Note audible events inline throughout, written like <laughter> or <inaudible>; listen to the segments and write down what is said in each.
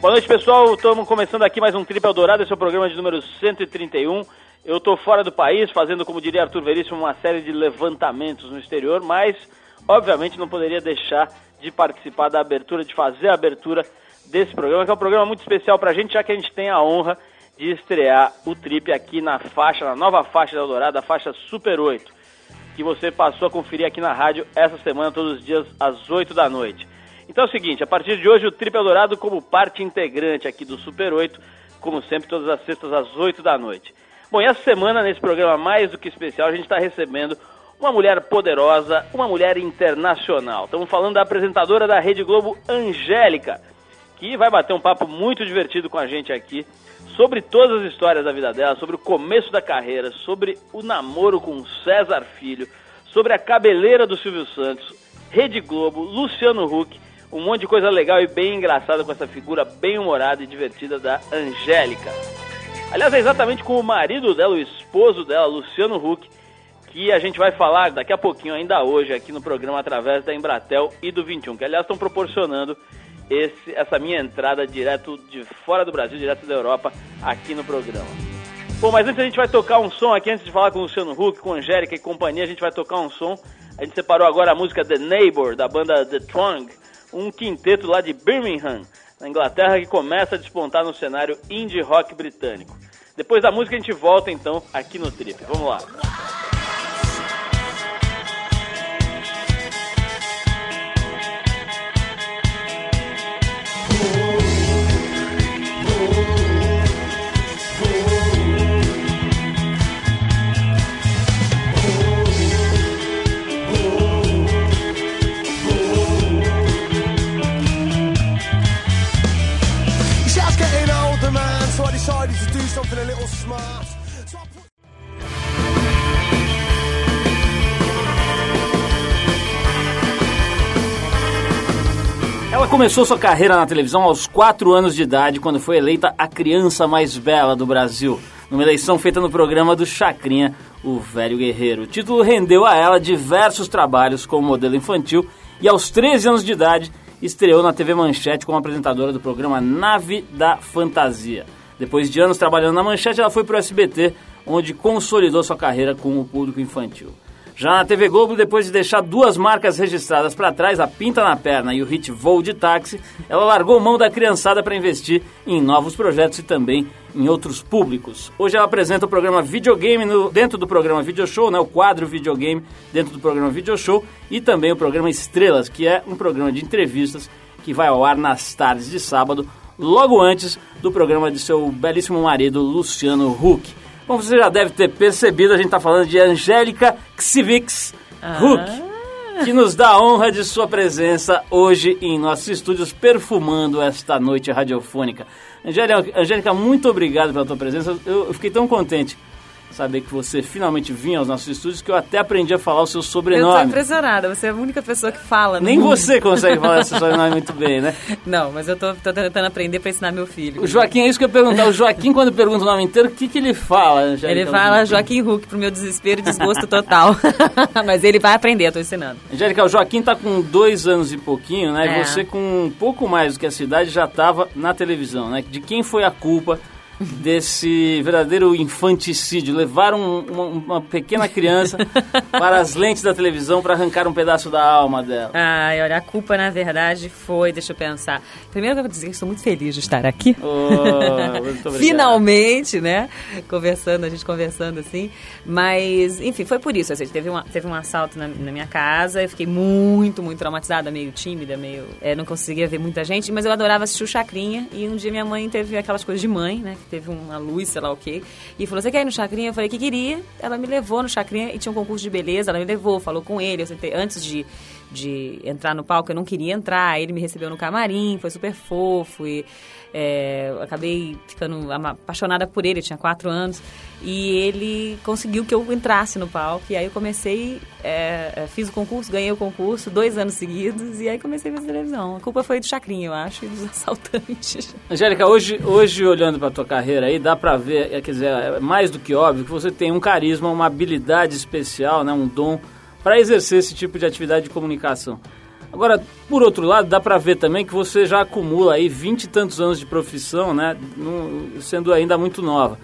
Boa noite, pessoal. Estamos começando aqui mais um Trip Eldorado, esse é o programa de número 131. Eu estou fora do país, fazendo, como diria Arthur Veríssimo, uma série de levantamentos no exterior, mas, obviamente, não poderia deixar de participar da abertura, de fazer a abertura desse programa, que é um programa muito especial para a gente, já que a gente tem a honra de estrear o Trip aqui na faixa, na nova faixa da Eldorado, a faixa Super 8, que você passou a conferir aqui na rádio essa semana, todos os dias, às 8 da noite. Então é o seguinte, a partir de hoje o Trip Eldorado como parte integrante aqui do Super 8, como sempre, todas as sextas às 8 da noite. Bom, e essa semana, nesse programa mais do que especial, a gente está recebendo uma mulher poderosa, uma mulher internacional. Estamos falando da apresentadora da Rede Globo, Angélica, que vai bater um papo muito divertido com a gente aqui sobre todas as histórias da vida dela, sobre o começo da carreira, sobre o namoro com César Filho, sobre a cabeleira do Silvio Santos, Rede Globo, Luciano Huck um monte de coisa legal e bem engraçada com essa figura bem humorada e divertida da Angélica. Aliás, é exatamente com o marido dela, o esposo dela, Luciano Huck, que a gente vai falar daqui a pouquinho, ainda hoje, aqui no programa, através da Embratel e do 21, que aliás estão proporcionando esse, essa minha entrada direto de fora do Brasil, direto da Europa, aqui no programa. Bom, mas antes a gente vai tocar um som aqui, antes de falar com o Luciano Huck, com a Angélica e companhia, a gente vai tocar um som. A gente separou agora a música The Neighbor, da banda The Twang, um quinteto lá de Birmingham, na Inglaterra, que começa a despontar no cenário indie rock britânico. Depois da música a gente volta então aqui no Trip. Vamos lá. Ela começou sua carreira na televisão aos 4 anos de idade, quando foi eleita a criança mais bela do Brasil, numa eleição feita no programa do Chacrinha, o Velho Guerreiro. O título rendeu a ela diversos trabalhos como modelo infantil e aos 13 anos de idade estreou na TV Manchete como apresentadora do programa Nave da Fantasia. Depois de anos trabalhando na Manchete, ela foi para o SBT, onde consolidou sua carreira com o público infantil. Já na TV Globo, depois de deixar duas marcas registradas para trás, a Pinta na Perna e o hit Voo de Táxi, ela largou mão da criançada para investir em novos projetos e também em outros públicos. Hoje ela apresenta o programa Videogame no, dentro do programa Video Show, né, o quadro Videogame dentro do programa Video Show e também o programa Estrelas, que é um programa de entrevistas que vai ao ar nas tardes de sábado logo antes do programa de seu belíssimo marido, Luciano Huck. Como você já deve ter percebido, a gente está falando de Angélica Xivics ah. Huck, que nos dá a honra de sua presença hoje em nossos estúdios, perfumando esta noite radiofônica. Angélica, muito obrigado pela tua presença. Eu fiquei tão contente saber que você finalmente vinha aos nossos estúdios que eu até aprendi a falar o seu sobrenome. Eu tô impressionada, você é a única pessoa que fala. Nem mundo. você consegue falar seu sobrenome muito bem, né? <laughs> Não, mas eu tô, tô tentando aprender para ensinar meu filho. O Joaquim, é isso que eu ia perguntar. O Joaquim, quando pergunta o nome inteiro, o que, que ele fala? Já ele fala Joaquim Huck, pro meu desespero e desgosto total. <laughs> mas ele vai aprender, eu tô ensinando. Angélica, o Joaquim tá com dois anos e pouquinho, né? É. E você, com um pouco mais do que a cidade, já tava na televisão, né? De quem foi a culpa desse verdadeiro infanticídio. Levaram uma, uma pequena criança <laughs> para as lentes da televisão para arrancar um pedaço da alma dela. Ai, olha, a culpa na verdade foi, deixa eu pensar. Primeiro eu vou dizer que estou muito feliz de estar aqui. Oh, <laughs> Finalmente, né? Conversando, a gente conversando assim. Mas, enfim, foi por isso. Assim, teve, uma, teve um assalto na, na minha casa, eu fiquei muito, muito traumatizada, meio tímida, meio. É, não conseguia ver muita gente, mas eu adorava assistir o Chacrinha. E um dia minha mãe teve aquelas coisas de mãe, né? Teve uma luz, sei lá o quê. E falou, você quer ir no Chacrinha? Eu falei que queria. Ela me levou no Chacrinha e tinha um concurso de beleza. Ela me levou, falou com ele. Eu sentei, antes de, de entrar no palco, eu não queria entrar. Ele me recebeu no camarim, foi super fofo. E é, acabei ficando apaixonada por ele, tinha quatro anos. E ele conseguiu que eu entrasse no palco. E aí eu comecei, é, é, fiz o concurso, ganhei o concurso dois anos seguidos. E aí comecei a fazer televisão. A culpa foi do Chacrinha, eu acho, e dos <laughs> assaltantes. Angélica, hoje, hoje olhando para tua carreira aí, dá para ver, é, quer dizer, é mais do que óbvio, que você tem um carisma, uma habilidade especial, né, um dom para exercer esse tipo de atividade de comunicação. Agora, por outro lado, dá para ver também que você já acumula aí vinte e tantos anos de profissão, né? sendo ainda muito nova.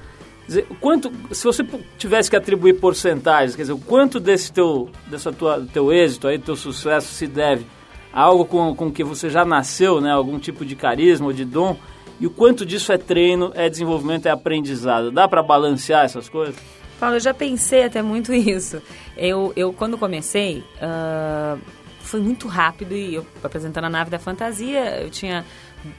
Dizer, quanto, se você tivesse que atribuir porcentagens, quer dizer, o quanto desse teu, dessa tua, teu êxito aí, teu sucesso se deve a algo com, com que você já nasceu, né? Algum tipo de carisma ou de dom, e o quanto disso é treino, é desenvolvimento, é aprendizado. Dá para balancear essas coisas? Paulo, eu já pensei até muito <laughs> isso. Eu, eu quando comecei, uh, foi muito rápido e eu apresentando a nave da fantasia, eu tinha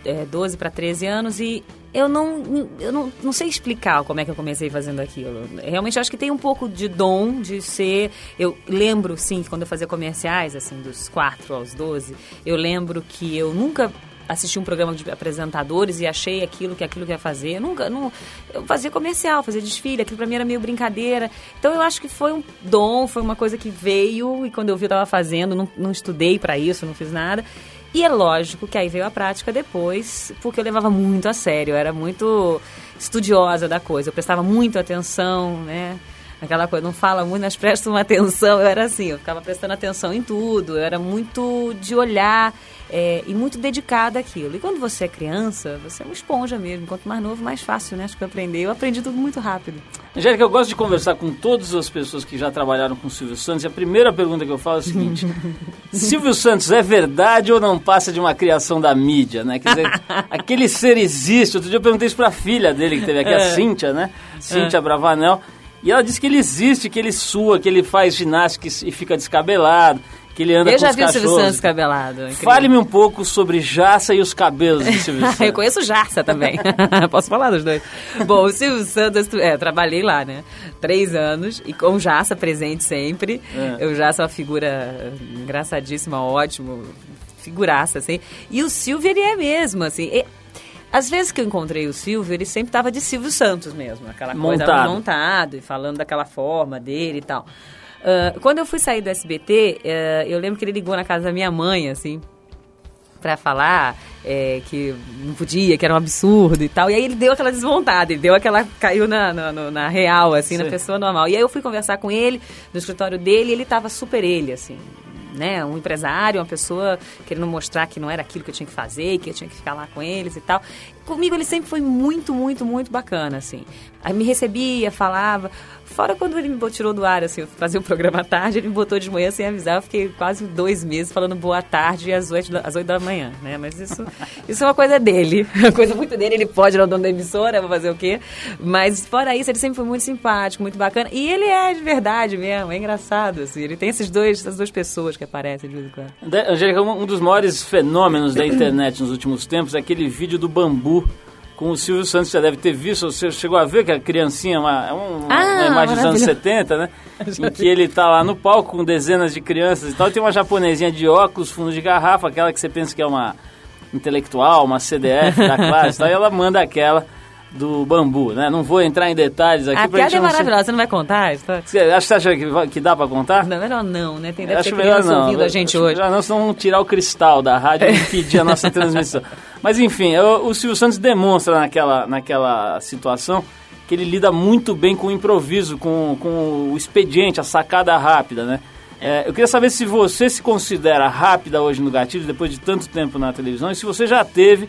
é, 12 para 13 anos e eu não, eu não, não sei explicar como é que eu comecei fazendo aquilo. Realmente acho que tem um pouco de dom de ser. Eu lembro, sim, quando eu fazia comerciais, assim, dos 4 aos 12, eu lembro que eu nunca assisti um programa de apresentadores e achei aquilo que aquilo que ia fazer. Eu nunca, não, eu fazia comercial, fazia desfile, aquilo para mim era meio brincadeira. Então eu acho que foi um dom, foi uma coisa que veio e quando eu vi eu estava fazendo, não, não estudei para isso, não fiz nada. E é lógico que aí veio a prática depois, porque eu levava muito a sério, eu era muito estudiosa da coisa, eu prestava muito atenção, né? Aquela coisa, não fala muito, mas presta uma atenção. Eu era assim, eu ficava prestando atenção em tudo, eu era muito de olhar é, e muito dedicada àquilo. E quando você é criança, você é uma esponja mesmo. Quanto mais novo, mais fácil, né? Acho que eu aprendi. Eu aprendi tudo muito rápido. Angélica, eu gosto de conversar com todas as pessoas que já trabalharam com o Silvio Santos. E a primeira pergunta que eu falo é a seguinte: <laughs> Silvio Santos é verdade ou não passa de uma criação da mídia, né? Quer dizer, <laughs> aquele ser existe. Outro dia eu perguntei isso para a filha dele, que teve aqui, a é. Cíntia, né? Cíntia é. Bravanel. E ela disse que ele existe, que ele sua, que ele faz ginástica e fica descabelado que ele anda Eu com já os vi o Silvio Santos cabelado. Fale-me um pouco sobre Jaça e os cabelos do Silvio <laughs> Santos. eu conheço Jaça também. <laughs> Posso falar dos dois. Bom, o Silvio Santos, é, trabalhei lá, né? Três anos e com o Jaça presente sempre. É. O Jaça é uma figura engraçadíssima, ótimo, figuraça, assim. E o Silvio, ele é mesmo, assim... E, às vezes que eu encontrei o Silvio, ele sempre estava de Silvio Santos mesmo, aquela coisa montado. montado e falando daquela forma dele e tal. Uh, quando eu fui sair do SBT, uh, ah, eu lembro que ele ligou na casa da minha mãe, assim, para falar é, que não podia, que era um absurdo e tal. E aí ele deu aquela desmontada, ele deu aquela. caiu na, na, na real, assim, Sim. na pessoa normal. E aí eu fui conversar com ele no escritório dele e ele tava super ele, assim. Né, um empresário, uma pessoa querendo mostrar que não era aquilo que eu tinha que fazer, que eu tinha que ficar lá com eles e tal. Comigo ele sempre foi muito, muito, muito bacana, assim. Aí me recebia, falava. Fora quando ele me tirou do ar, assim, eu fazia o programa à tarde, ele me botou de manhã sem avisar, eu fiquei quase dois meses falando boa tarde às oito da, às oito da manhã, né? Mas isso, <laughs> isso é uma coisa dele, <laughs> uma coisa muito dele, ele pode, ele é o dono da emissora, vou fazer o quê? Mas fora isso, ele sempre foi muito simpático, muito bacana, e ele é de verdade mesmo, é engraçado, assim, ele tem esses dois, essas duas pessoas que aparecem de vez em quando. Angélica, um dos maiores fenômenos da internet nos últimos tempos é aquele vídeo do bambu com o Silvio Santos, já deve ter visto, você chegou a ver que a criancinha é uma, uma, ah, uma imagem dos anos 70, né? <laughs> em que ele está lá no palco com dezenas de crianças e tal. Tem uma japonesinha de óculos, fundo de garrafa, aquela que você pensa que é uma intelectual, uma CDF da <laughs> classe, tal, e ela manda aquela do bambu, né? Não vou entrar em detalhes aqui. A piada é maravilhosa, você não vai contar? Você acha, você acha que, que dá para contar? Não, melhor não, né? Tem deve acho ter melhor não. ouvindo a gente hoje. Já não, senão vão tirar o cristal da rádio e impedir a nossa transmissão. <laughs> Mas enfim, o, o Silvio Santos demonstra naquela, naquela situação que ele lida muito bem com o improviso, com, com o expediente, a sacada rápida, né? É, eu queria saber se você se considera rápida hoje no gatilho, depois de tanto tempo na televisão, e se você já teve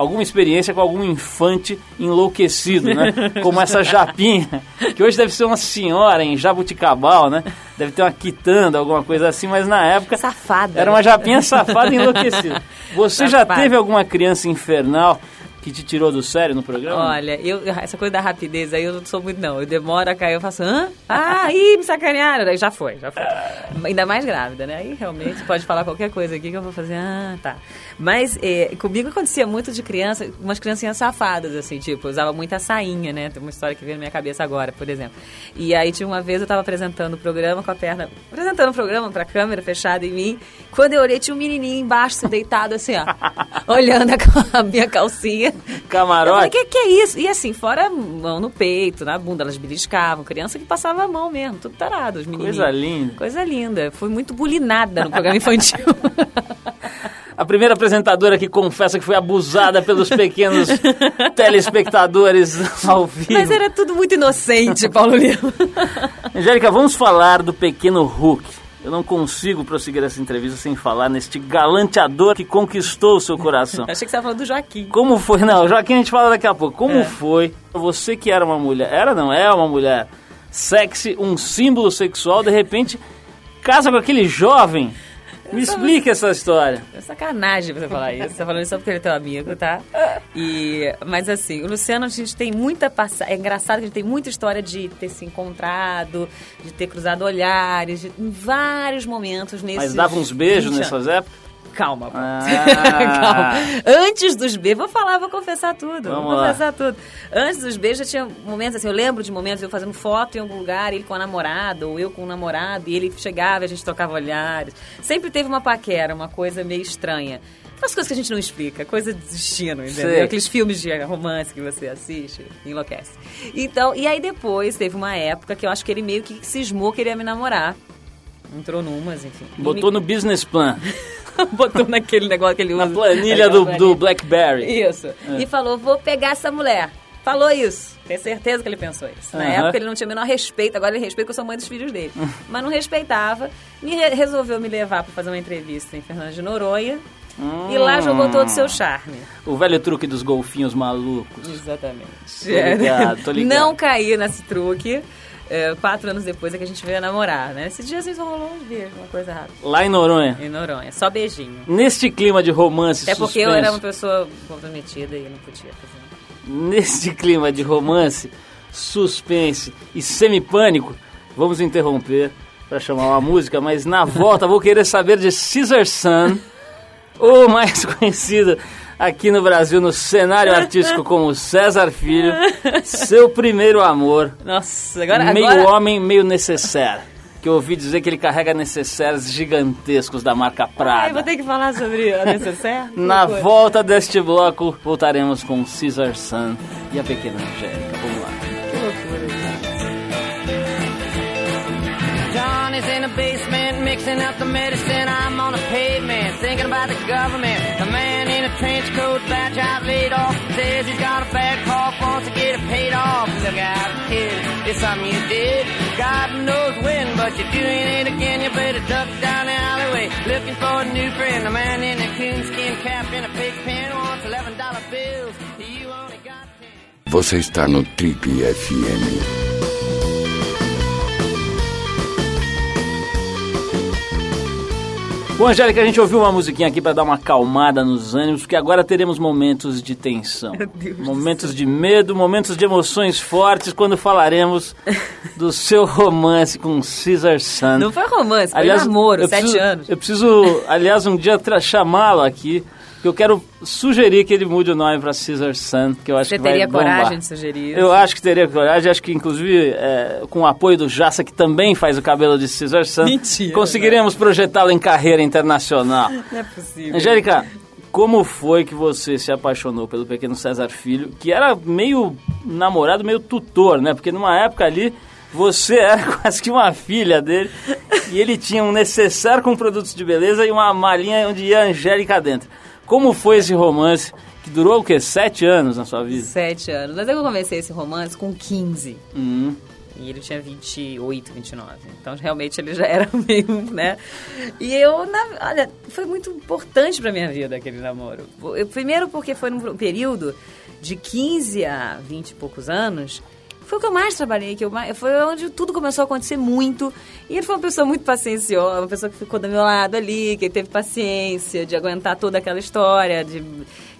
alguma experiência com algum infante enlouquecido, né? <laughs> Como essa Japinha, que hoje deve ser uma senhora em Jabuticabal, né? Deve ter uma quitanda, alguma coisa assim, mas na época... Safada. Era uma Japinha safada e enlouquecida. <laughs> Você já teve alguma criança infernal que te tirou do sério no programa? Olha, eu, essa coisa da rapidez aí eu não sou muito, não. Eu demoro a cair, eu faço, hã? Ah, ih, me sacanearam. Daí já foi, já foi. Ainda mais grávida, né? Aí realmente pode falar qualquer coisa aqui que eu vou fazer, ah, tá. Mas é, comigo acontecia muito de criança, umas criancinhas safadas, assim, tipo, usava muita sainha, né? Tem uma história que veio na minha cabeça agora, por exemplo. E aí tinha uma vez eu tava apresentando o programa com a perna, apresentando o programa pra câmera fechada em mim. Quando eu olhei, tinha um menininho embaixo, deitado assim, ó, <laughs> olhando a minha calcinha. <laughs> Camarote. Eu falei, que que é isso? E assim, fora mão no peito, na bunda, elas beliscavam. Criança que passava a mão mesmo, tudo tarado, os meninos. Coisa linda. Coisa linda. Fui muito bulinada no programa infantil. <laughs> a primeira apresentadora que confessa que foi abusada pelos pequenos <laughs> telespectadores ao vivo. Mas era tudo muito inocente, Paulo Lima. Angélica, vamos falar do pequeno Hulk. Eu não consigo prosseguir essa entrevista sem falar neste galanteador que conquistou o seu coração. <laughs> Achei que você estava falando do Joaquim. Como foi? Não, Joaquim a gente fala daqui a pouco. Como é. foi você que era uma mulher, era não, é uma mulher sexy, um símbolo sexual, de repente casa com aquele jovem me explica essa história. É sacanagem você falar isso. Você tá falando isso só porque ele é teu amigo, tá? E, mas assim, o Luciano, a gente tem muita passagem. É engraçado que a gente tem muita história de ter se encontrado, de ter cruzado olhares, de, em vários momentos nesses. Mas dava uns beijos nessas épocas? Calma, ah. <laughs> Calma. Antes dos beijos, vou falar, vou confessar tudo. Vamos vou confessar lá. tudo. Antes dos beijos, já tinha momentos assim, eu lembro de momentos eu fazendo foto em algum lugar, ele com a namorada, ou eu com o namorado, e ele chegava e a gente trocava olhares. Sempre teve uma paquera, uma coisa meio estranha. As coisas que a gente não explica, coisa de destino, entendeu? Sei. Aqueles filmes de romance que você assiste, enlouquece. Então, e aí depois teve uma época que eu acho que ele meio que cismou que ele ia me namorar. Entrou numas, enfim. Botou no business plan. <laughs> botou naquele negócio que ele usa. Na planilha do, do BlackBerry. Isso. É. E falou, vou pegar essa mulher. Falou isso. Tenho certeza que ele pensou isso. Na uhum. época ele não tinha o menor respeito, agora ele respeita que eu sou mãe dos filhos dele. <laughs> Mas não respeitava. Me re resolveu me levar para fazer uma entrevista em Fernando de Noronha. Hum. E lá jogou todo o seu charme. O velho truque dos golfinhos malucos. Exatamente. Tô ligado, tô <laughs> ligado. Não caí nesse truque é, quatro anos depois é que a gente veio namorar, né? Esse dia às vezes rolou um beijo, uma coisa rápida. Lá em Noronha? Em Noronha, só beijinho. Neste clima de romance Até porque eu era uma pessoa comprometida e não podia fazer. Neste clima de romance, suspense e semi-pânico, vamos interromper para chamar uma música, mas na volta vou querer saber de Caesar Sun, <laughs> ou mais <laughs> conhecido aqui no Brasil, no cenário artístico como César Filho, seu primeiro amor. Nossa, agora. Meio agora... homem, meio necessário. Que eu ouvi dizer que ele carrega necessários gigantescos da marca Prada. Ai, vou ter que falar sobre a necessaire? <laughs> Na volta deste bloco, voltaremos com Caesar Sun e a pequena Angélica. Vamos lá. Que loucura. Johnny's in the basement mixing up the medicine. I'm on the pavement thinking about the government. The man in a trench coat, badge out laid off, says he's got a bad cough, wants to get it paid off. Look out, kid, it's something you did. God knows when, but you're doing it again. You better duck down the alleyway looking for a new friend. The man in a coonskin cap and a pig pen wants eleven dollar bills. You only got ten. Você está no Trip FM. Bom, Angélica, a gente ouviu uma musiquinha aqui para dar uma acalmada nos ânimos, porque agora teremos momentos de tensão. Momentos de medo, momentos de emoções fortes quando falaremos do <laughs> seu romance com Caesar Sun. Não foi romance, foi aliás, namoro, sete preciso, anos. Eu preciso, aliás, um dia chamá-lo aqui que eu quero sugerir que ele mude o nome para Caesar Sun, que eu acho Você que vai teria bombar. coragem de sugerir isso? Eu acho que teria coragem, acho que inclusive é, com o apoio do Jassa, que também faz o cabelo de Caesar Sun, Mentira, conseguiremos projetá-lo em carreira internacional. <laughs> Não é possível. Angélica, como foi que você se apaixonou pelo pequeno César Filho, que era meio namorado, meio tutor, né? Porque numa época ali você <laughs> era quase que uma filha dele e ele tinha um necessário com produtos de beleza e uma malinha onde ia a Angélica dentro. Como foi esse romance que durou o quê? Sete anos na sua vida? Sete anos. Mas eu comecei esse romance com 15. Hum. E ele tinha 28, 29. Então, realmente, ele já era <laughs> meio, né? E eu, na, olha, foi muito importante pra minha vida aquele namoro. Eu, primeiro porque foi num período de 15 a 20 e poucos anos foi o que eu mais trabalhei, que eu mais, foi onde tudo começou a acontecer muito. E ele foi uma pessoa muito pacienciosa, uma pessoa que ficou do meu lado ali, que teve paciência de aguentar toda aquela história, de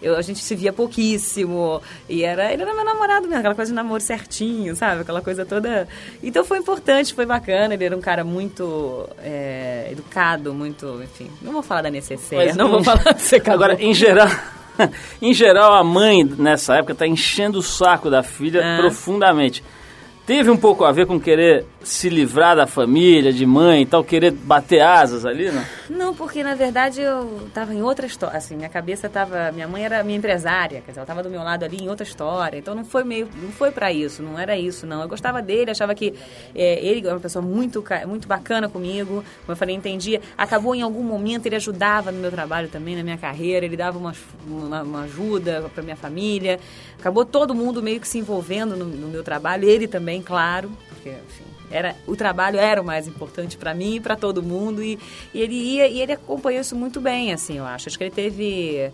eu, a gente se via pouquíssimo. E era, ele era meu namorado mesmo, aquela coisa de namoro certinho, sabe? Aquela coisa toda. Então foi importante, foi bacana. Ele era um cara muito é, educado, muito. Enfim, não vou falar da necessária, não vou falar de secador. Agora, em geral. <laughs> em geral, a mãe nessa época está enchendo o saco da filha é. profundamente. Teve um pouco a ver com querer se livrar da família, de mãe e tal, querer bater asas ali, não? Não, porque na verdade eu estava em outra história, assim, minha cabeça estava, minha mãe era minha empresária, quer dizer, ela estava do meu lado ali em outra história, então não foi meio, não foi para isso, não era isso, não. Eu gostava dele, achava que é, ele era uma pessoa muito, muito bacana comigo, como eu falei, entendia. Acabou em algum momento ele ajudava no meu trabalho também, na minha carreira, ele dava uma, uma, uma ajuda para minha família. Acabou todo mundo meio que se envolvendo no, no meu trabalho, ele também, claro, porque, enfim, Era, o trabalho era o mais importante para mim e para todo mundo. E, e ele ia e ele acompanhou isso muito bem, assim, eu acho. Acho que ele teve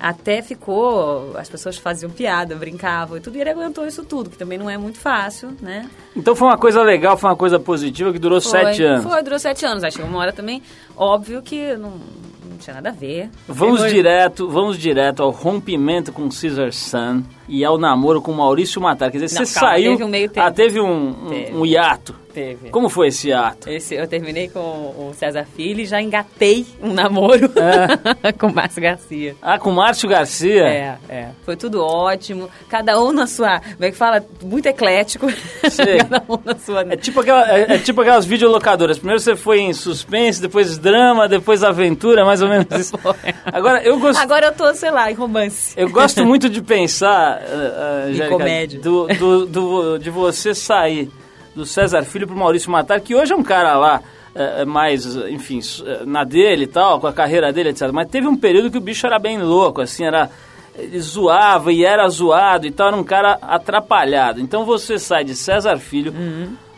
até ficou, as pessoas faziam piada, brincavam e tudo, e ele aguentou isso tudo, que também não é muito fácil, né? Então foi uma coisa legal, foi uma coisa positiva que durou Foi, sete anos. Foi, durou sete anos. Aí chegou uma hora também, óbvio que não, não tinha nada a ver. Vamos Depois- direto, vamos direto ao rompimento com Caesar Sun e ao namoro com Maurício Matar. Quer dizer, Não, você calma, saiu. teve um meio tempo. Ah, teve um, um, Teve. um hiato. Teve. Como foi esse hiato? Esse, eu terminei com o César Filho e já engatei um namoro <laughs> com o Márcio Garcia. Ah, com Márcio Garcia. É, é. Foi tudo ótimo. Cada um na sua. Como é que fala? Muito eclético. Sei. <laughs> Cada um na sua. É tipo, aquela, é, é tipo aquelas videolocadoras. Primeiro você foi em suspense, depois drama, depois aventura, mais ou menos isso. <laughs> Agora, eu gosto. Agora eu tô, sei lá, em romance. Eu gosto muito de pensar, uh, uh, Angélica, comédia. Do, do, do- de você sair do César Filho pro Maurício Matar, que hoje é um cara lá uh, mais, uh, enfim, uh, na dele e tal, com a carreira dele, etc. Mas teve um período que o bicho era bem louco, assim, era... Ele zoava e era zoado e tal, era um cara atrapalhado. Então você sai de César Filho,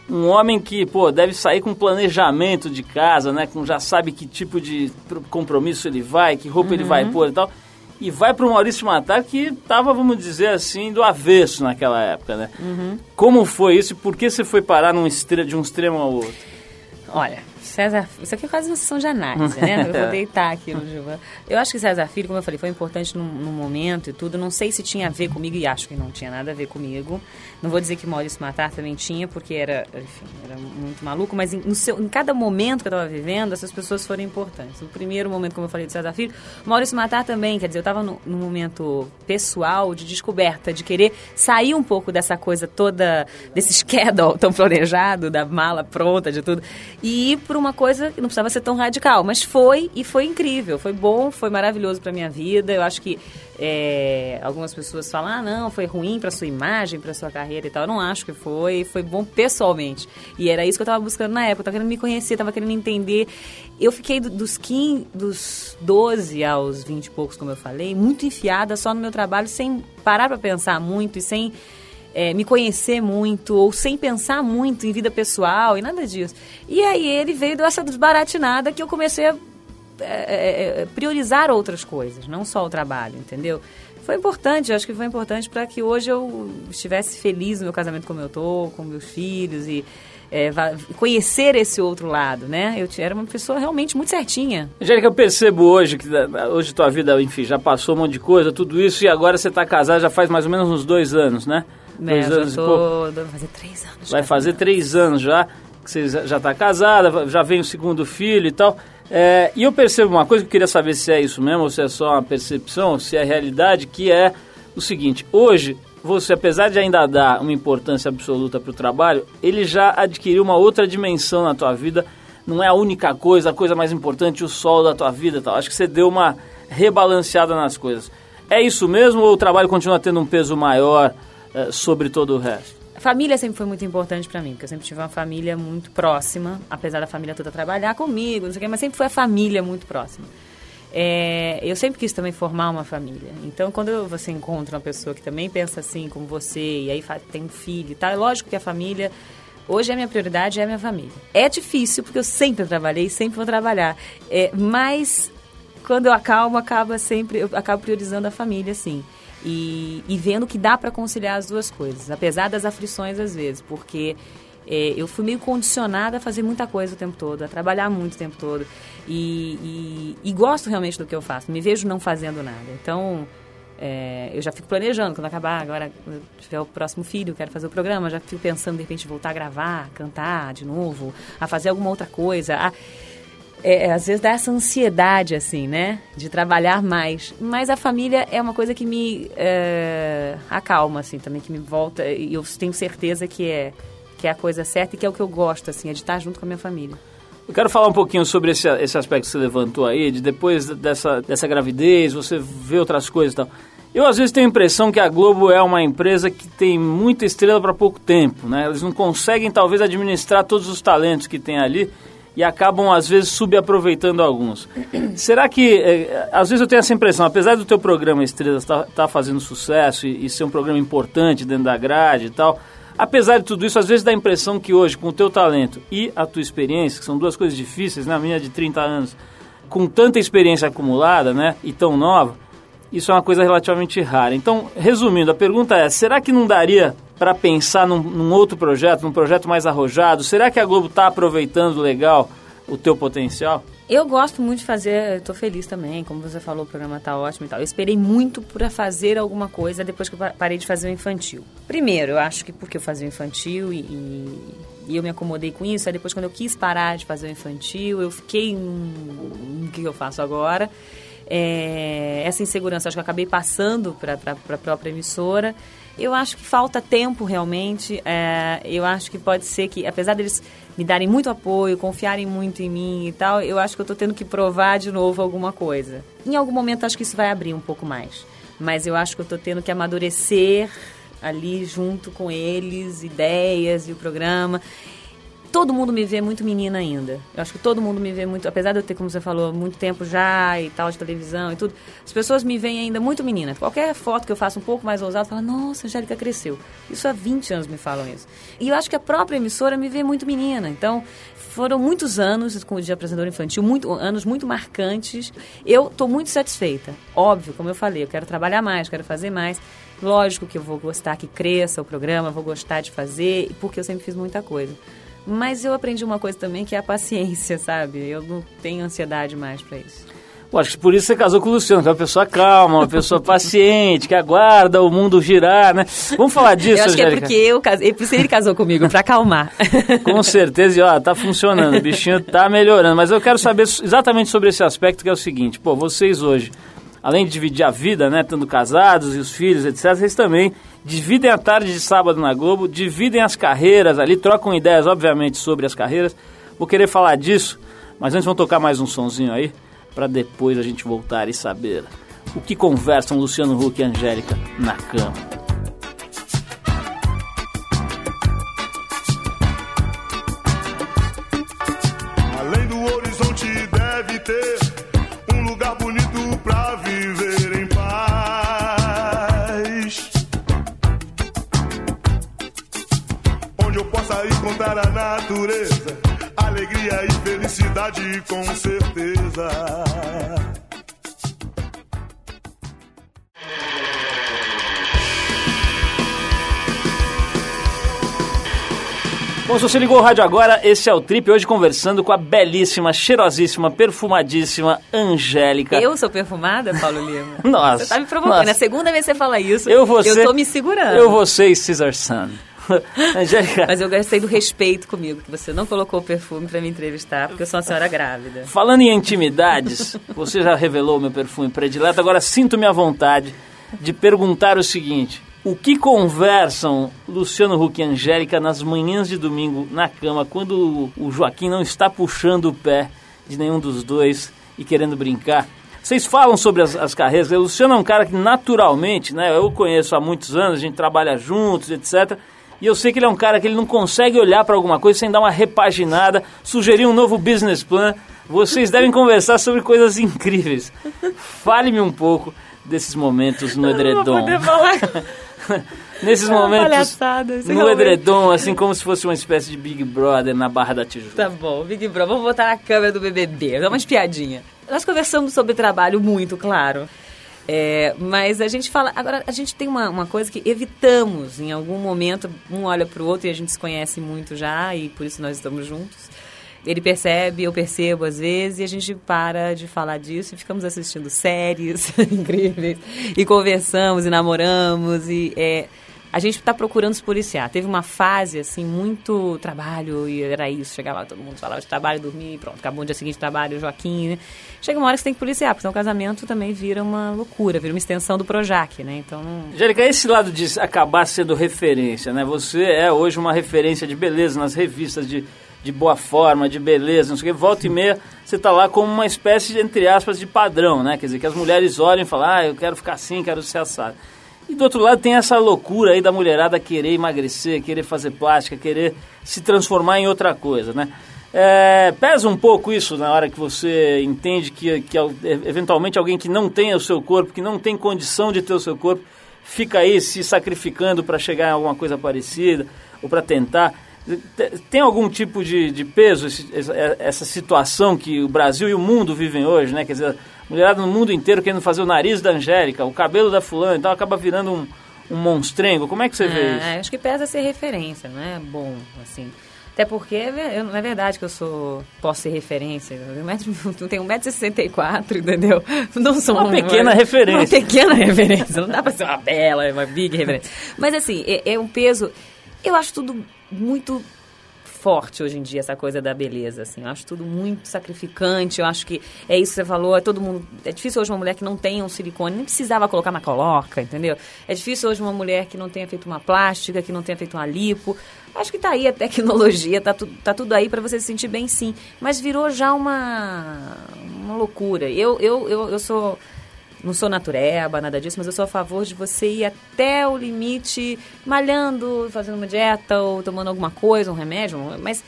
um homem que, pô, deve sair com planejamento de casa, né? Com já sabe que tipo de pro- compromisso ele vai, que roupa ele vai pôr e tal. E vai pro Maurício Matar, que tava, vamos dizer assim, do avesso naquela época, né? Como foi isso e por que você foi parar num de um extremo ao outro? Olha, César, isso aqui é quase uma sessão de análise, né? <laughs> Eu vou deitar aqui no Gilvan. Eu acho que César Filho, como eu falei, foi importante num, num momento e tudo. Não sei se tinha a ver comigo e acho que não tinha nada a ver comigo. Não vou dizer que Maurício Matar também tinha, porque era, enfim, era muito maluco, mas em, no seu- em cada momento que eu estava vivendo, essas pessoas foram importantes. No primeiro momento, como eu falei de César Filho, Maurício Matar também, quer dizer, eu estava num momento pessoal de descoberta, de querer sair um pouco dessa coisa toda, desse <laughs> schedule tão planejado, da mala pronta, de tudo, e ir para uma coisa que não precisava ser tão radical, mas foi e foi incrível, foi bom, foi maravilhoso para minha vida. Eu acho que é, algumas pessoas falam, ah, não, foi ruim para sua imagem, para sua carreira e tal. Eu não acho que foi, foi bom pessoalmente. E era isso que eu estava buscando na época, eu tava querendo me conhecer, tava querendo entender. Eu fiquei do- dos 15, dos 12 aos 20 e poucos, como eu falei, muito enfiada só no meu trabalho, sem parar para pensar muito e sem é, me conhecer muito, ou sem pensar muito em vida pessoal e nada disso. E aí ele veio dessa desbaratinada que eu comecei a é, é, priorizar outras coisas, não só o trabalho, entendeu? Foi importante, eu acho que foi importante para que hoje eu estivesse feliz no meu casamento como eu tô, com meus filhos e é, conhecer esse outro lado, né? Eu era uma pessoa realmente muito certinha. Angélica, eu percebo hoje que da- hoje tua vida, enfim, já passou um monte de coisa, tudo isso, e agora você tá casada já faz mais ou menos uns dois anos, né? Né? dois anos já e pouco. tô, vai fazer três anos. Vai já. fazer três anos já que você já está casada, já vem o segundo filho e tal. É, e eu percebo uma coisa que eu queria saber se é isso mesmo, ou se é só uma percepção, se é realidade, que é o seguinte, hoje você, apesar de ainda dar uma importância absoluta para o trabalho, ele já adquiriu uma outra dimensão na tua vida, não é a única coisa, a coisa mais importante, o sol da tua vida e tal. Acho que você deu uma rebalanceada nas coisas. É isso mesmo ou o trabalho continua tendo um peso maior eh, sobre todo o resto? Família sempre foi muito importante pra mim, porque eu sempre tive uma família muito próxima, apesar da família toda trabalhar comigo, não sei o quê, mas sempre foi a família muito próxima. É, eu sempre quis também formar uma família. Então, quando você encontra uma pessoa que também pensa assim como você, e aí tem um filho e tal, é lógico que a família. Hoje a minha prioridade é a minha família. É difícil, porque eu sempre trabalhei, sempre vou trabalhar. É, mas quando eu acalmo, acaba sempre, eu acabo priorizando a família, sim. E, e vendo que dá para conciliar as duas coisas, apesar das aflições às vezes, porque é, eu fui meio condicionada a fazer muita coisa o tempo todo, a trabalhar muito o tempo todo. E, e- e gosto realmente do que eu faço, me vejo não fazendo nada. Então, é, eu já fico planejando, quando acabar, agora tiver o próximo filho, quero fazer o programa, já fico pensando de repente voltar a gravar, cantar de novo, a fazer alguma outra coisa. a- é, às vezes dá essa ansiedade, assim, né? De trabalhar mais. Mas a família é uma coisa que me é, acalma, assim, também, que me volta. E eu tenho certeza que é, que é a coisa certa e que é o que eu gosto, assim, é de estar junto com a minha família. Eu quero falar um pouquinho sobre esse, esse aspecto que você levantou aí, de depois dessa, dessa gravidez, você vê outras coisas e tal. Eu, às vezes, tenho a impressão que a Globo é uma empresa que tem muita estrela para pouco tempo, né? Eles não conseguem, talvez, administrar todos os talentos que tem ali e acabam, às vezes, subaproveitando alguns. <clears throat> Será que, eh, às vezes eu tenho essa impressão, apesar do teu programa Estrelas estar fazendo sucesso e, e ser um programa importante dentro da grade e tal, Apesar de tudo isso, às vezes dá a impressão que hoje, com o teu talento e a tua experiência, que são duas coisas difíceis, na né? minha de 30 anos, com tanta experiência acumulada, né, e tão nova, isso é uma coisa relativamente rara. Então, resumindo, a pergunta é: será que não daria para pensar num, num, outro projeto, num projeto mais arrojado? Será que a Globo está aproveitando legal o teu potencial? Eu gosto muito de fazer, estou feliz também, como você falou, o programa está ótimo e tal. Eu esperei muito para fazer alguma coisa depois que eu parei de fazer o infantil. Primeiro, eu acho que porque eu fazia o infantil e, e, e eu me acomodei com isso, aí depois quando eu quis parar de fazer o infantil, eu fiquei no que eu faço agora é, essa insegurança acho que eu acabei passando para a própria emissora. Eu acho que falta tempo realmente. É, eu acho que pode ser que, apesar deles me darem muito apoio, confiarem muito em mim e tal, eu acho que eu estou tendo que provar de novo alguma coisa. Em algum momento acho que isso vai abrir um pouco mais. Mas eu acho que eu estou tendo que amadurecer ali junto com eles, ideias e o programa todo mundo me vê muito menina ainda. Eu acho que todo mundo me vê muito, apesar de eu ter, como você falou, muito tempo já e tal de televisão e tudo, as pessoas me veem ainda muito menina. Qualquer foto que eu faço um pouco mais ousada, fala: "Nossa, Angélica cresceu". Isso há 20 anos me falam isso. E eu acho que a própria emissora me vê muito menina. Então, foram muitos anos de apresentador infantil, muito, anos muito marcantes. Eu estou muito satisfeita. Óbvio, como eu falei, eu quero trabalhar mais, quero fazer mais. Lógico que eu vou gostar que cresça o programa, vou gostar de fazer, porque eu sempre fiz muita coisa. Mas eu aprendi uma coisa também que é a paciência, <laughs> sabe? Eu não tenho ansiedade mais para isso. Eu acho que por isso você casou com o Luciano, que é uma pessoa calma, uma pessoa <laughs> paciente, que aguarda o mundo girar, né? Vamos falar disso, Eu acho Angélica. que é porque eu casei, por isso ele casou comigo, para acalmar. <laughs> Com certeza, e ó, tá funcionando, o bichinho tá melhorando. Mas eu quero saber exatamente sobre esse aspecto, que é o seguinte, pô, vocês hoje, além de dividir a vida, né, estando casados e os filhos, etc., vocês também dividem a tarde de sábado na Globo, dividem as carreiras ali, trocam ideias, obviamente, sobre as carreiras. Vou querer falar disso, mas antes vamos tocar mais um sonzinho aí, para depois a gente voltar e saber o que conversam Luciano Huck e Angélica na cama. Natureza, alegria e felicidade com certeza. Bom, se você ligou o rádio agora, esse é o Trip, hoje conversando com a belíssima, cheirosíssima, perfumadíssima Angélica. Eu sou perfumada, Paulo Lima? <laughs> Nossa. Você tá me provocando. nossa. É a segunda vez que você fala isso. Eu vou eu ser- tô me segurando. Eu, você e Caesar Sun. <laughs> Angélica, Mas eu gostei do respeito comigo, que você não colocou o perfume pra me entrevistar, porque eu sou uma senhora grávida. falando em intimidades, você já revelou o meu perfume predileto, agora sinto-me à vontade de perguntar o seguinte. O que conversam Luciano Huck e Angélica nas manhãs de domingo na cama, quando o- Joaquim não está puxando o pé de nenhum dos dois e querendo brincar? Vocês falam sobre as, as carreiras. O Luciano é um cara que naturalmente, né? Eu conheço há muitos anos, a gente trabalha juntos, etc. E eu sei que ele é um cara que ele não consegue olhar para alguma coisa sem dar uma repaginada, sugerir um novo business plan. Vocês devem conversar sobre coisas incríveis. Fale-me um pouco desses momentos no edredom. falar. <laughs> Nesses É momentos no realmente. edredom, assim como se fosse uma espécie de Big Brother na Barra da Tijuca. Tá bom, Big Bro, vamos botar na câmera do BBB, dá uma espiadinha. Nós conversamos sobre trabalho muito, claro. É, mas a gente fala. Agora, a gente tem uma, uma coisa que evitamos em algum momento. Um olha pro outro e a gente se conhece muito já, e por isso nós estamos juntos. Ele percebe, eu percebo às vezes, e a gente para de falar disso e ficamos assistindo séries <laughs> incríveis, e conversamos e namoramos, e é, a gente está procurando se policiar. Teve uma fase, assim, muito trabalho, e era isso, chegava lá, todo mundo falava de trabalho, dormir, pronto, acabou o dia seguinte trabalho, Joaquim, né? Chega uma hora que você tem que policiar, porque senão o casamento também vira uma loucura, vira uma extensão do Projac, né? Então, não... Angélica, esse lado de acabar sendo referência, né? Você é hoje uma referência de beleza nas revistas de, de boa forma, de beleza, não sei o que. Volta e meia, você tá lá como uma espécie, de, entre aspas, de padrão, né? Quer dizer, que as mulheres olhem e falam, ah, eu quero ficar assim, quero ser assado. E do outro lado tem essa loucura aí da mulherada querer emagrecer, querer fazer plástica, querer se transformar em outra coisa, né? É, pesa um pouco isso na hora que você entende que, que eventualmente alguém que não tem o seu corpo, que não tem condição de ter o seu corpo, fica aí se sacrificando para chegar em alguma coisa parecida ou para tentar. Te- Tem algum tipo de, de peso esse- essa situação que o Brasil e o mundo vivem hoje, né? Quer dizer, mulherada no mundo inteiro querendo fazer o nariz da Angélica, o cabelo da fulana, então acaba virando um, um monstrengo. Como é que você vê isso? É, acho que pesa ser referência, não é bom, assim. Até porque é eu- não é verdade que eu sou posso ser referência. Eu tenho um metro- <laughs> eu tenho 1,64m, entendeu? Não sou Uma pequena referência. Uma pequena referência. Não dá pra ser uma bela, uma big referência. Mas assim, é, é um peso. Eu acho tudo muito forte hoje em dia essa coisa da beleza, assim. Eu acho tudo muito sacrificante. Eu acho que é isso que você falou. É todo mundo. É difícil hoje uma mulher que não tenha um silicone, nem precisava colocar, mas coloca, entendeu? É difícil hoje uma mulher que não tenha feito uma plástica, que não tenha feito uma lipo. Acho que tá aí a tecnologia, tá, tu, tá tudo aí para você se sentir bem, sim. Mas virou já uma uma loucura. Eu eu, eu, eu sou não sou natureba, nada disso, mas eu sou a favor de você ir até o limite, malhando, fazendo uma dieta ou tomando alguma coisa, um remédio, mas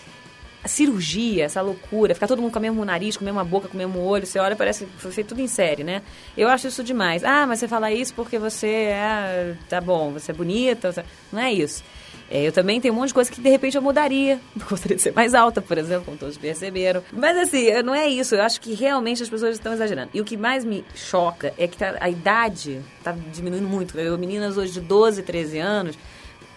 a cirurgia, essa loucura, ficar todo mundo com o mesmo nariz, com a mesma boca, com o mesmo olho, você olha, parece que foi feito tudo em série, né? Eu acho isso demais. Ah, mas você fala isso porque você é, tá bom, você é bonita, você- não é isso. É, eu também tenho um monte de coisa que de repente eu mudaria. <laughs> Eu gostaria de ser mais alta, por exemplo, como todos perceberam. Mas assim, não é isso. Eu acho que realmente as pessoas estão exagerando. E o que mais me choca é que tá- a idade está diminuindo muito. Eu, meninas hoje de 12, 13 anos,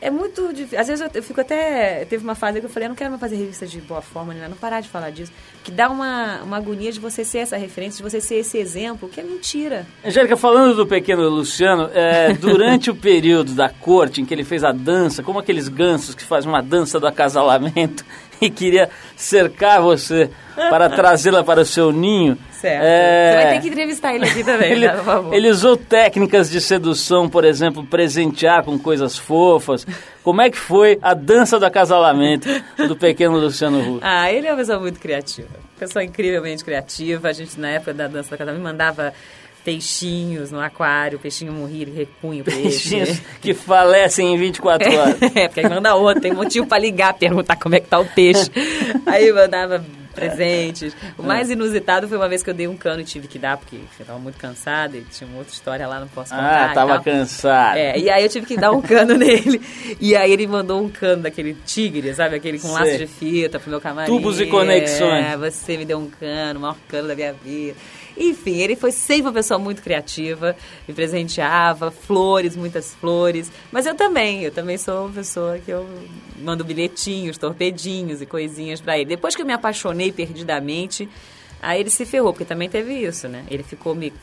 é muito difícil. Às vezes eu, eu fico até. Teve uma fase que eu falei, eu não quero mais fazer revista de boa forma, né? não parar de falar disso. Que dá uma, uma agonia de você ser essa referência, de você ser esse exemplo, que é mentira. Angélica, falando do pequeno Luciano, é, <laughs> durante o período da corte em que ele fez a dança, como aqueles gansos que fazem uma dança do acasalamento <laughs> e queria cercar você para trazê-la para o seu ninho. Certo. é, Você vai ter que entrevistar ele aqui também, ele, tá, por favor. ele usou técnicas de sedução, por exemplo, presentear com coisas fofas. Como é que foi a dança do acasalamento do pequeno Luciano Huck? Ah, ele é uma pessoa muito criativa. Pessoa incrivelmente criativa. A gente, na época da dança da casa, me mandava peixinhos no aquário. O peixinho morria, ele repunha o peixe. Peixinhos que falecem em 24 horas. <laughs> É, porque aí manda outro, tem motivo pra ligar, perguntar como é que tá o peixe. <laughs> Aí mandava presentes. O mais inusitado foi uma vez que eu dei um cano e tive que dar, porque eu tava muito cansada e tinha uma outra história lá, não posso contar. Ah, tava tal. cansado. É, e aí eu tive que dar um cano <laughs> nele. E aí ele mandou um cano daquele tigre, sabe? Aquele com laço Sei. de fita pro meu camarim. Tubos e conexões. É, você me deu um cano, o maior cano da minha vida. Enfim, ele foi sempre uma pessoa muito criativa, me presenteava, flores, muitas flores. Mas eu também, eu também sou uma pessoa que eu mando bilhetinhos, torpedinhos e coisinhas pra ele. Depois que eu me apaixonei perdidamente, aí ele se ferrou, porque também teve isso, né? Ele ficou me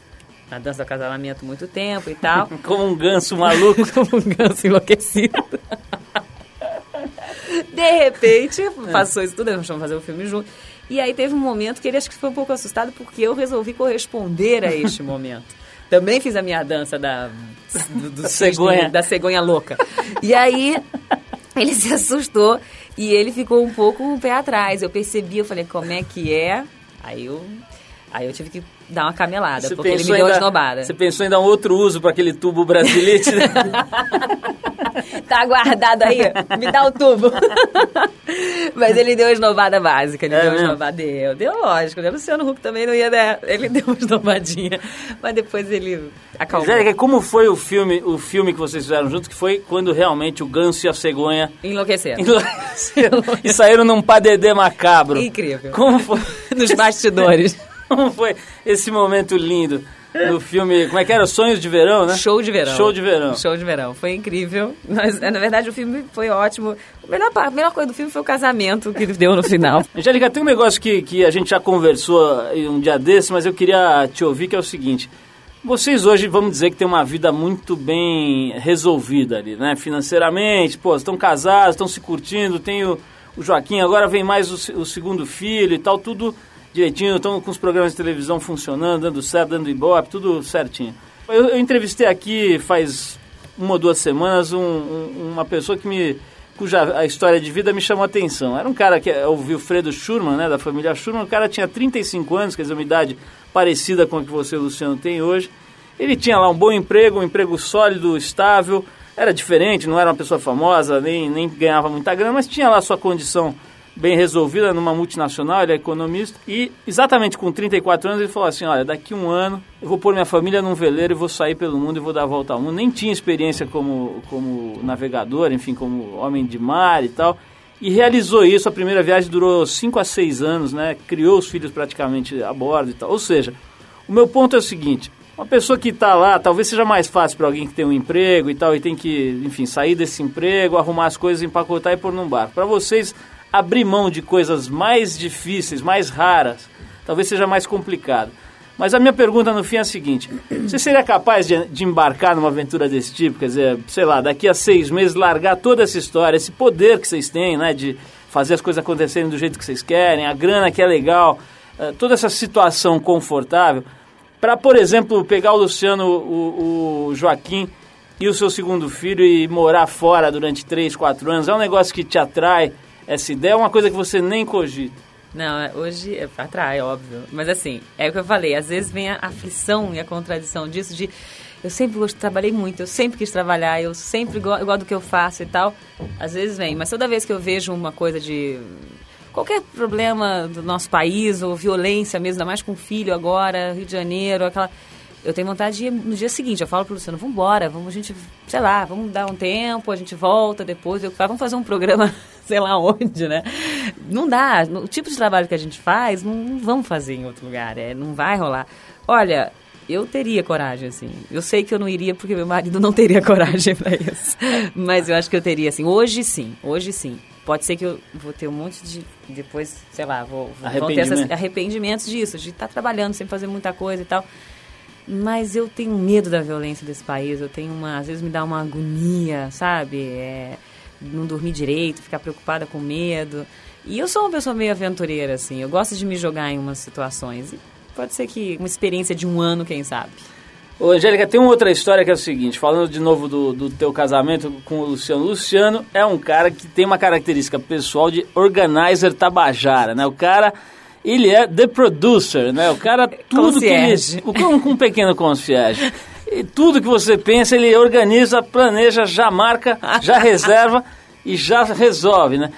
na dança do acasalamento muito tempo e tal. <laughs> Como um ganso maluco. <laughs> Como um ganso enlouquecido. <laughs> De repente, passou isso tudo, nós vamos fazer o filme junto. E aí teve um momento que ele acho que foi um pouco assustado porque eu resolvi corresponder a este <laughs> momento. Também fiz a minha dança da, do, do cegonha. da cegonha louca. E aí ele se assustou e ele ficou um pouco um pé atrás. Eu percebi, eu falei, como é que é? Aí eu, aí eu tive que dar uma camelada, porque ele me deu uma esnobada. Você pensou em dar um outro uso para aquele tubo brasilite? né? <laughs> Tá guardado aí, me dá o tubo. <laughs> Mas ele deu a esnobada básica, ele É deu uma esnobada. Deu, deu lógico. né? O Luciano Huck também não ia dar. Ele <laughs> deu uma esnobadinha. Mas depois ele acalmou. Angélica, como foi o filme, o filme que vocês fizeram juntos, que foi quando realmente o ganso e a cegonha Enlouqueceram. enlouqueceram e saíram num padedê macabro? Incrível. Como foi, Nos bastidores. Como foi esse momento lindo no filme, como é que era? Sonhos de Verão, né? Show de verão. Show de verão. Show de verão. Foi incrível. Mas, na verdade, o filme foi ótimo. A melhor, a melhor coisa do filme foi o casamento que ele deu no final. <laughs> Angélica, tem um negócio que, que a gente já conversou um dia desse, mas eu queria te ouvir, que é o seguinte. Vocês hoje, vamos dizer que tem uma vida muito bem resolvida ali, né? Financeiramente, pô, estão casados, estão se curtindo, tem o, o Joaquim, agora vem mais o, o segundo filho e tal, tudo direitinho, estão com os programas de televisão funcionando, dando certo, dando ibope, tudo certinho. Eu, eu entrevistei aqui faz uma ou duas semanas um- um- uma pessoa que me cuja a história de vida me chamou a atenção. Era um cara que é o Wilfredo Schurman, né, da família Schurman. O cara tinha 35 anos, quer dizer, uma idade parecida com a que você, Luciano, tem hoje. Ele tinha lá um bom emprego, um emprego sólido, estável. Era diferente, não era uma pessoa famosa, nem, nem ganhava muita grana, mas tinha lá sua condição bem resolvida numa multinacional, ele é economista, e exatamente com 34 anos ele falou assim, olha, daqui um ano eu vou pôr minha família num veleiro e vou sair pelo mundo e vou dar a volta ao mundo. Nem tinha experiência como, como navegador, enfim, como homem de mar e tal, e realizou isso. A primeira viagem durou 5 a 6 anos, né? Criou os filhos praticamente a bordo e tal. Ou seja, o meu ponto é o seguinte, uma pessoa que está lá, talvez seja mais fácil para alguém que tem um emprego e tal, e tem que, enfim, sair desse emprego, arrumar as coisas, empacotar e pôr num barco. Para vocês, abrir mão de coisas mais difíceis, mais raras, talvez seja mais complicado. Mas a minha pergunta no fim é a seguinte: você seria capaz de, de, embarcar numa aventura desse tipo? Quer dizer, sei lá, daqui a seis meses largar toda essa história, esse poder que vocês têm, né, de fazer as coisas acontecerem do jeito que vocês querem, a grana que é legal, uh, toda essa situação confortável, para, por exemplo, pegar o Luciano, o, o Joaquim e o seu segundo filho e morar fora durante três, quatro anos? É um negócio que te atrai? Essa ideia é uma coisa que você nem cogita. Não, é, hoje é, atrai, óbvio. Mas assim, é o que eu falei, às vezes vem a aflição e a contradição disso de eu sempre gosto, trabalhei muito, eu sempre quis trabalhar, eu sempre eu gosto do que eu faço e tal. Às vezes vem, mas toda vez que eu vejo uma coisa de qualquer problema do nosso país, ou violência mesmo, ainda mais com filho agora, Rio de Janeiro, aquela eu tenho vontade de ir no dia seguinte. Eu falo pro Luciano, vamos embora, vamos, a gente, sei lá, vamos dar um tempo, a gente volta depois, eu, vamos fazer um programa, <laughs> sei lá onde, né? Não dá, o tipo de trabalho que a gente faz, não, não vamos fazer em outro lugar, é, não vai rolar. Olha, eu teria coragem, assim. Eu sei que eu não iria porque meu marido não teria <laughs> coragem para isso. Mas eu acho que eu teria, assim. Hoje sim, hoje sim. Pode ser que eu vou ter um monte de. Depois, sei lá, vou, vou ter esses arrependimentos disso, de estar tá trabalhando sem fazer muita coisa e tal. Mas eu tenho medo da violência desse país. Eu tenho uma. Às vezes me dá uma agonia, sabe? É, não dormir direito, ficar preocupada com medo. E eu sou uma pessoa meio aventureira, assim. Eu gosto de me jogar em umas situações. E pode ser que uma experiência de um ano, quem sabe. Ô, Angélica, tem uma outra história que é o seguinte, falando de novo do, do teu casamento com o Luciano. Luciano é um cara que tem uma característica pessoal de organizer tabajara, né? O cara ele é the producer, né? O cara, tudo concierge. que ele... <laughs> Com um pequeno concierge. E tudo que você pensa, ele organiza, planeja, já marca, já <laughs> reserva e já resolve, né?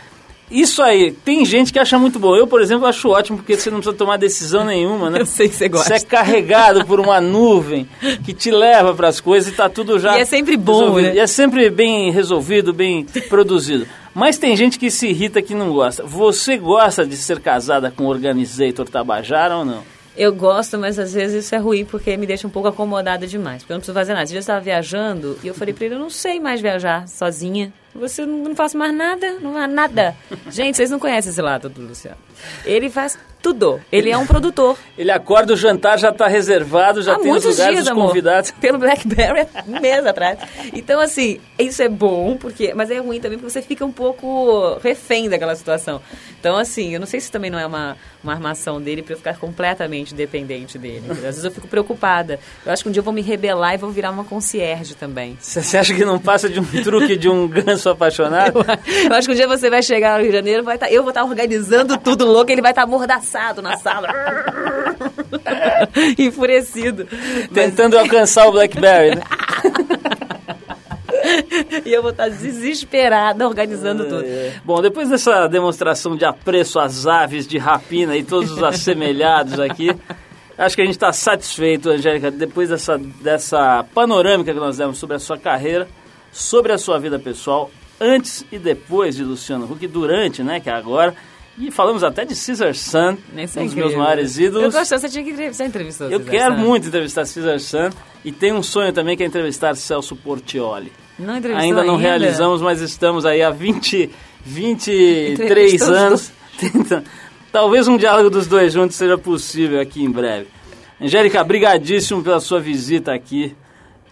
Isso aí, tem gente que acha muito bom. Eu, por exemplo, acho ótimo porque você não precisa tomar decisão nenhuma, né? <laughs> Eu sei que você gosta. Você é carregado por uma nuvem que te leva para as coisas e está tudo já. E é sempre bom, resolvido. né? E é sempre bem resolvido, bem produzido. Mas tem gente que se irrita que não gosta. Você gosta de ser casada com o Organizator Tabajara ou não? Eu gosto, mas às vezes isso é ruim porque me deixa um pouco acomodada demais. Porque eu não preciso fazer nada. Esse dia eu estava viajando e eu falei para ele: eu não sei mais viajar sozinha. Você não, não faço mais nada, não há nada. Gente, vocês não conhecem esse lado do Luciano. Ele faz tudo. Ele é um produtor. Ele acorda, o jantar já está reservado, já Há tem os lugares dias, dos convidados. Amor, <laughs> pelo BlackBerry, um mês atrás. Então, assim, isso é bom, porque, mas é ruim também porque você fica um pouco refém daquela situação. Então, assim, eu não sei se também não é uma, uma armação dele para eu ficar completamente dependente dele. Às vezes eu fico preocupada. Eu acho que um dia eu vou me rebelar e vou virar uma concierge também. Você acha que não passa de um truque de um ganso <laughs> apaixonado? Eu, eu acho que um dia você vai chegar no Rio de Janeiro, vai tá, eu vou estar tá organizando tudo louco, ele vai estar tá amordaçado na sala. <laughs> Enfurecido. Tentando Mas... alcançar o Blackberry, né? <laughs> e eu vou estar desesperada organizando tudo. Bom, depois dessa demonstração de apreço às aves de rapina e todos os assemelhados aqui, acho que a gente está satisfeito, Angélica, depois dessa, dessa panorâmica que nós demos sobre a sua carreira, sobre a sua vida pessoal, antes e depois de Luciano Huck, durante, né, que é agora. E falamos até de Caesar Sun, um dos meus maiores ídolos. Eu gosto, você tinha que entrevistar, entrevistou Eu quero Sun. muito entrevistar Caesar Sun. E tem um sonho também que é entrevistar Celso Portioli. Não ainda não ainda? realizamos, mas estamos aí há 20, 23 <laughs> anos <laughs> tentando. Talvez um diálogo dos dois juntos seja possível aqui em breve. Angélica, brigadíssimo pela sua visita aqui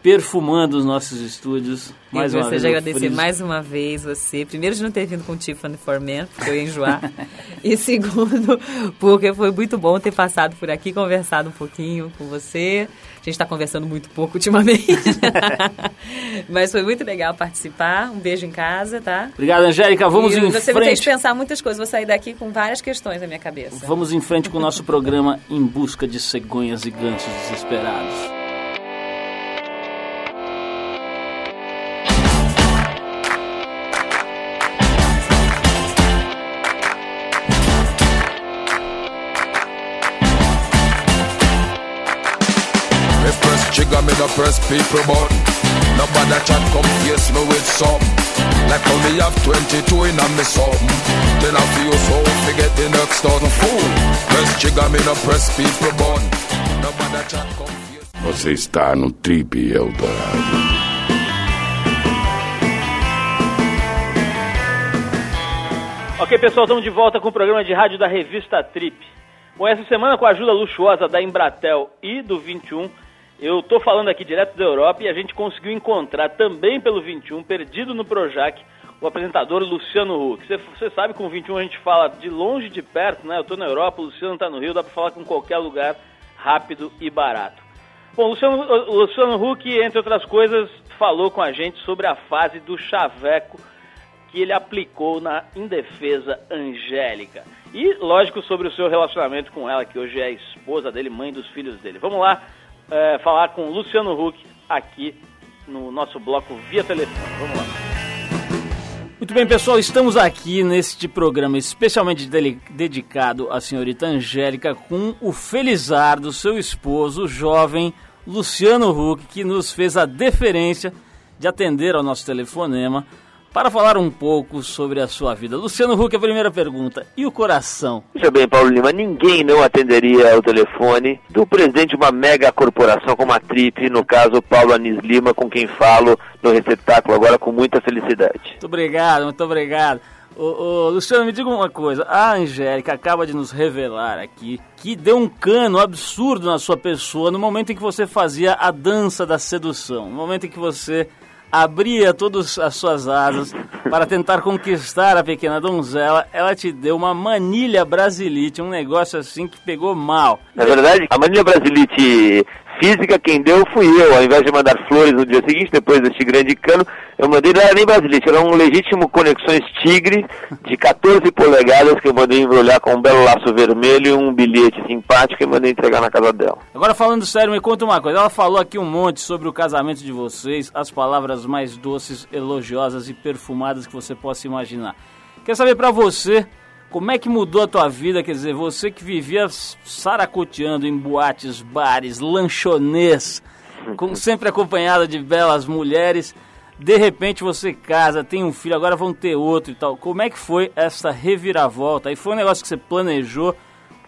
perfumando os nossos estúdios. Mais eu uma vez. de agradecer mais uma vez você. Primeiro, de não ter vindo com o Tiffany for Men, porque eu ia enjoar. <laughs> e segundo, porque foi muito bom ter passado por aqui, conversado um pouquinho com você. A gente está conversando muito pouco ultimamente. <laughs> Mas foi muito legal participar. Um beijo em casa, tá? Obrigado, Angélica. Vamos e em você frente. Você me fez pensar muitas coisas. Vou sair daqui com várias questões na minha cabeça. Vamos em frente com o nosso programa Em Busca de Cegonhas e Gansos Desesperados. People button. Nobody chat come face me with something. Like me have 22 in a me something. Then I feel so forget the next thousand fool. Press trigger, me no press people button. Nobody chat come face Você está no Trip Eldorado. Ok, pessoal, estamos de volta com o programa de rádio da revista Trip. Bom, essa semana, com a ajuda luxuosa da Embratel e do 21, eu estou falando aqui direto da Europa e a gente conseguiu encontrar também pelo 21, perdido no Projac, o apresentador Luciano Huck. Você, sabe que com o 21 a gente fala de longe de perto, né? Eu estou na Europa, o Luciano está no Rio, dá para falar com qualquer lugar rápido e barato. Bom, Luciano, Luciano Huck, entre outras coisas, falou com a gente sobre a fase do chaveco que ele aplicou na indefesa Angélica. E, lógico, sobre o seu relacionamento com ela, que hoje é esposa dele, mãe dos filhos dele. Vamos lá é, falar com Luciano Huck aqui no nosso bloco via telefone. Vamos lá. Muito bem, pessoal, estamos aqui neste programa especialmente dedicado à senhorita Angélica com o Felizardo, seu esposo, o jovem Luciano Huck, que nos fez a deferência de atender ao nosso telefonema para falar um pouco sobre a sua vida. Luciano Huck, a primeira pergunta. E o coração? Veja bem, Paulo Lima, ninguém não atenderia o telefone do presidente de uma mega corporação como a Trip, no caso Paulo Anis Lima, com quem falo no receptáculo agora com muita felicidade. Muito obrigado, muito obrigado. Ô, ô, Luciano, me diga uma coisa. A Angélica acaba de nos revelar aqui que deu um cano absurdo na sua pessoa no momento em que você fazia a dança da sedução. No momento em que você abria todas as suas asas para tentar conquistar a pequena donzela, ela te deu uma manilha brasilite, um negócio assim que pegou mal. Na verdade, a mania brasilite física, quem deu fui eu. Ao invés de mandar flores no dia seguinte, depois deste grande cano, eu mandei, não era nem brasilite, era um legítimo Conexões Tigre de 14 polegadas que eu mandei embrulhar com um belo laço vermelho e um bilhete simpático e mandei entregar na casa dela. Agora falando sério, me conta uma coisa. Ela falou aqui um monte sobre o casamento de vocês, as palavras mais doces, elogiosas e perfumadas que você possa imaginar. Quer saber pra você como é que mudou a tua vida? Quer dizer, você que vivia saracoteando em boates, bares, lanchonês, com, <laughs> sempre acompanhada de belas mulheres. De repente você casa, tem um filho, agora vão ter outro e tal. Como é que foi essa reviravolta? Aí foi um negócio que você planejou,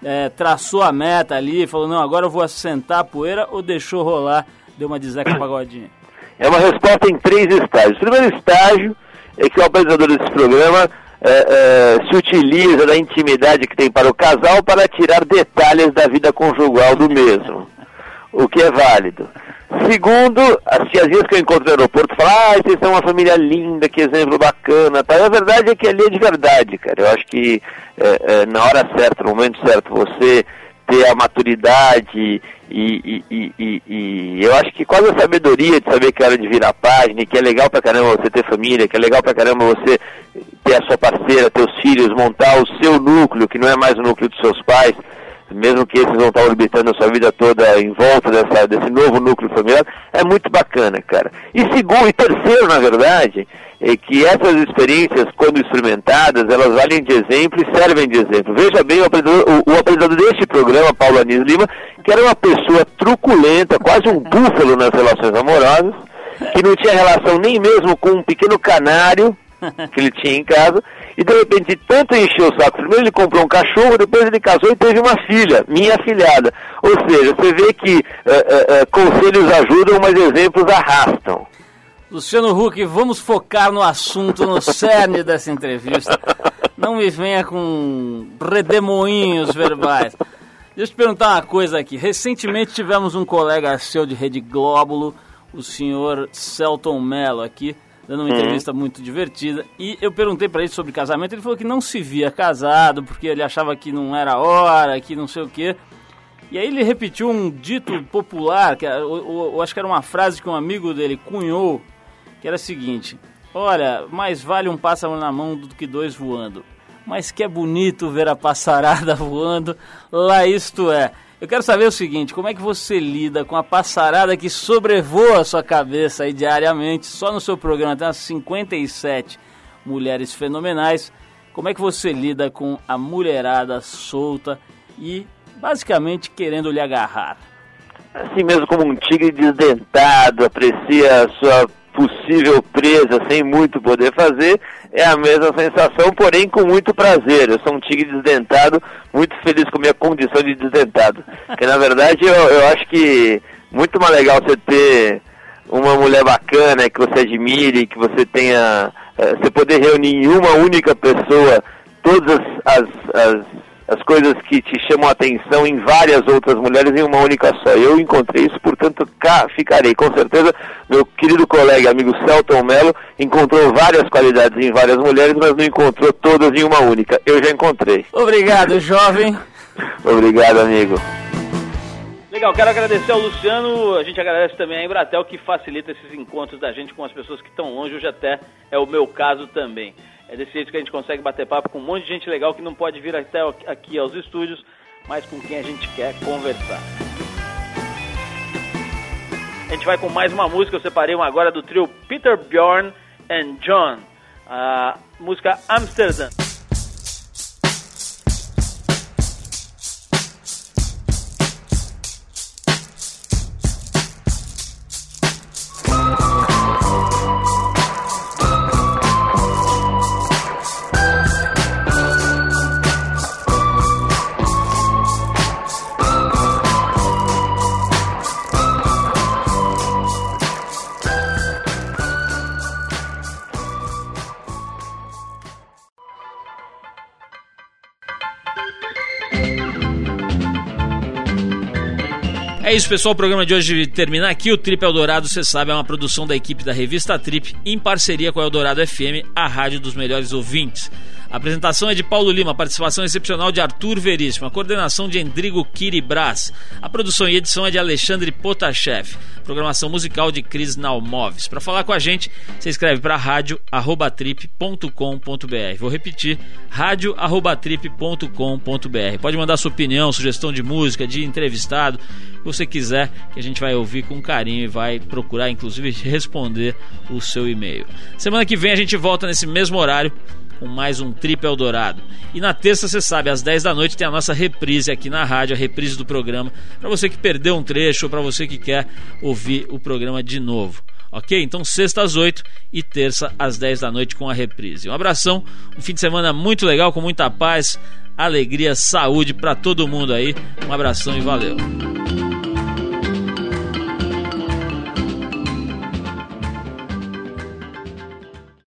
é, traçou a meta ali, falou, não, agora eu vou assentar a poeira ou deixou rolar, deu uma de Zeca Pagodinho? É uma resposta em três estágios. O primeiro estágio é que o apresentador desse programa é, é, se utiliza da intimidade que tem para o casal para tirar detalhes da vida conjugal do mesmo, o que é válido. Segundo, as tiazinhas que eu encontro no aeroporto falam, ah, vocês são uma família linda, que exemplo bacana, tá? A verdade é que ali é de verdade, cara. Eu acho que é, é, na hora certa, no momento certo, você ter a maturidade e, e, e, e, eu acho que quase a sabedoria de saber que é hora de virar a página, que é legal pra caramba você ter família, que é legal pra caramba você ter a sua parceira, teus filhos, montar o seu núcleo, que não é mais o núcleo dos seus pais, mesmo que esses vão estar orbitando a sua vida toda em volta dessa, desse novo núcleo familiar, é muito bacana, cara. E segundo, e terceiro, na verdade, é que essas experiências, quando experimentadas, elas valem de exemplo e servem de exemplo. Veja bem, o apresentador, o, o apresentador deste programa, Paulo Anis Lima, que era uma pessoa truculenta, quase um búfalo nas relações amorosas, que não tinha relação nem mesmo com um pequeno canário <laughs> que ele tinha em casa, e de repente tanto encheu o saco. Primeiro ele comprou um cachorro, depois ele casou e teve uma filha, minha afilhada. Ou seja, você vê que eh, eh, eh, conselhos ajudam, mas exemplos arrastam. Luciano Huck, vamos focar no assunto, no cerne <laughs> dessa entrevista. Não me venha com redemoinhos verbais. Deixa eu te perguntar uma coisa aqui. Recentemente tivemos um colega seu de Rede Glóbulo, o senhor Celton Mello, aqui, dando uma entrevista muito divertida. E eu perguntei para ele sobre casamento, ele falou que não se via casado, porque ele achava que não era hora, que não sei o quê. E aí ele repetiu um dito popular, que eu acho que era uma frase que um amigo dele cunhou, que era a seguinte: Olha, mais vale um pássaro na mão do que dois voando. Mas que é bonito ver a passarada <laughs> voando, lá isto é. Eu quero saber o seguinte, como é que você lida com a passarada que sobrevoa a sua cabeça aí diariamente, só no seu programa tem umas 57 mulheres fenomenais. Como é que você lida com a mulherada solta e basicamente querendo lhe agarrar? assim mesmo como um tigre desdentado, aprecia a sua possível presa sem muito poder fazer, é a mesma sensação, porém com muito prazer. Eu sou um tigre desdentado, muito feliz com a minha condição de desdentado. Porque na verdade eu, eu acho que muito mais legal você ter uma mulher bacana que você admire, que você tenha. eh, você poder reunir em uma única pessoa todas as, as, as coisas que te chamam a atenção em várias outras mulheres em uma única só. Eu encontrei isso, portanto, cá ficarei. Com certeza, meu querido colega e amigo Celton Mello encontrou várias qualidades em várias mulheres, mas não encontrou todas em uma única. Eu já encontrei. Obrigado, jovem. <laughs> Obrigado, amigo. Legal, quero agradecer ao Luciano, a gente agradece também a Embratel que facilita esses encontros da gente com as pessoas que estão longe, hoje até é o meu caso também. É desse jeito que a gente consegue bater papo com um monte de gente legal que não pode vir até aqui aos estúdios, mas com quem a gente quer conversar. A gente vai com mais uma música, eu separei uma agora do trio Peter Bjorn and John, a música Amsterdam. É isso, pessoal. O programa de hoje termina aqui. O Trip Eldorado, você sabe, é uma produção da equipe da revista Trip em parceria com a Eldorado FM, a rádio dos melhores ouvintes. A apresentação é de Paulo Lima, participação excepcional de Arthur Veríssimo, a coordenação de Endrigo Kiribras, a produção e edição é de Alexandre Potashev, programação musical de Cris Nalmoves. Para falar com a gente, você escreve para rádio@trip.com.br. Vou repetir, rádio@trip.com.br. Pode mandar sua opinião, sugestão de música, de entrevistado, o que você quiser, que a gente vai ouvir com carinho e vai procurar inclusive responder o seu e-mail. Semana que vem a gente volta nesse mesmo horário com mais um Trip Eldorado. E na terça, você sabe, às 10 da noite tem a nossa reprise aqui na rádio, a reprise do programa, para você que perdeu um trecho ou para você que quer ouvir o programa de novo. Ok? Então, sexta às 8 e terça às 10 da noite com a reprise. Um abração, um fim de semana muito legal, com muita paz, alegria, saúde para todo mundo aí. Um abração e valeu.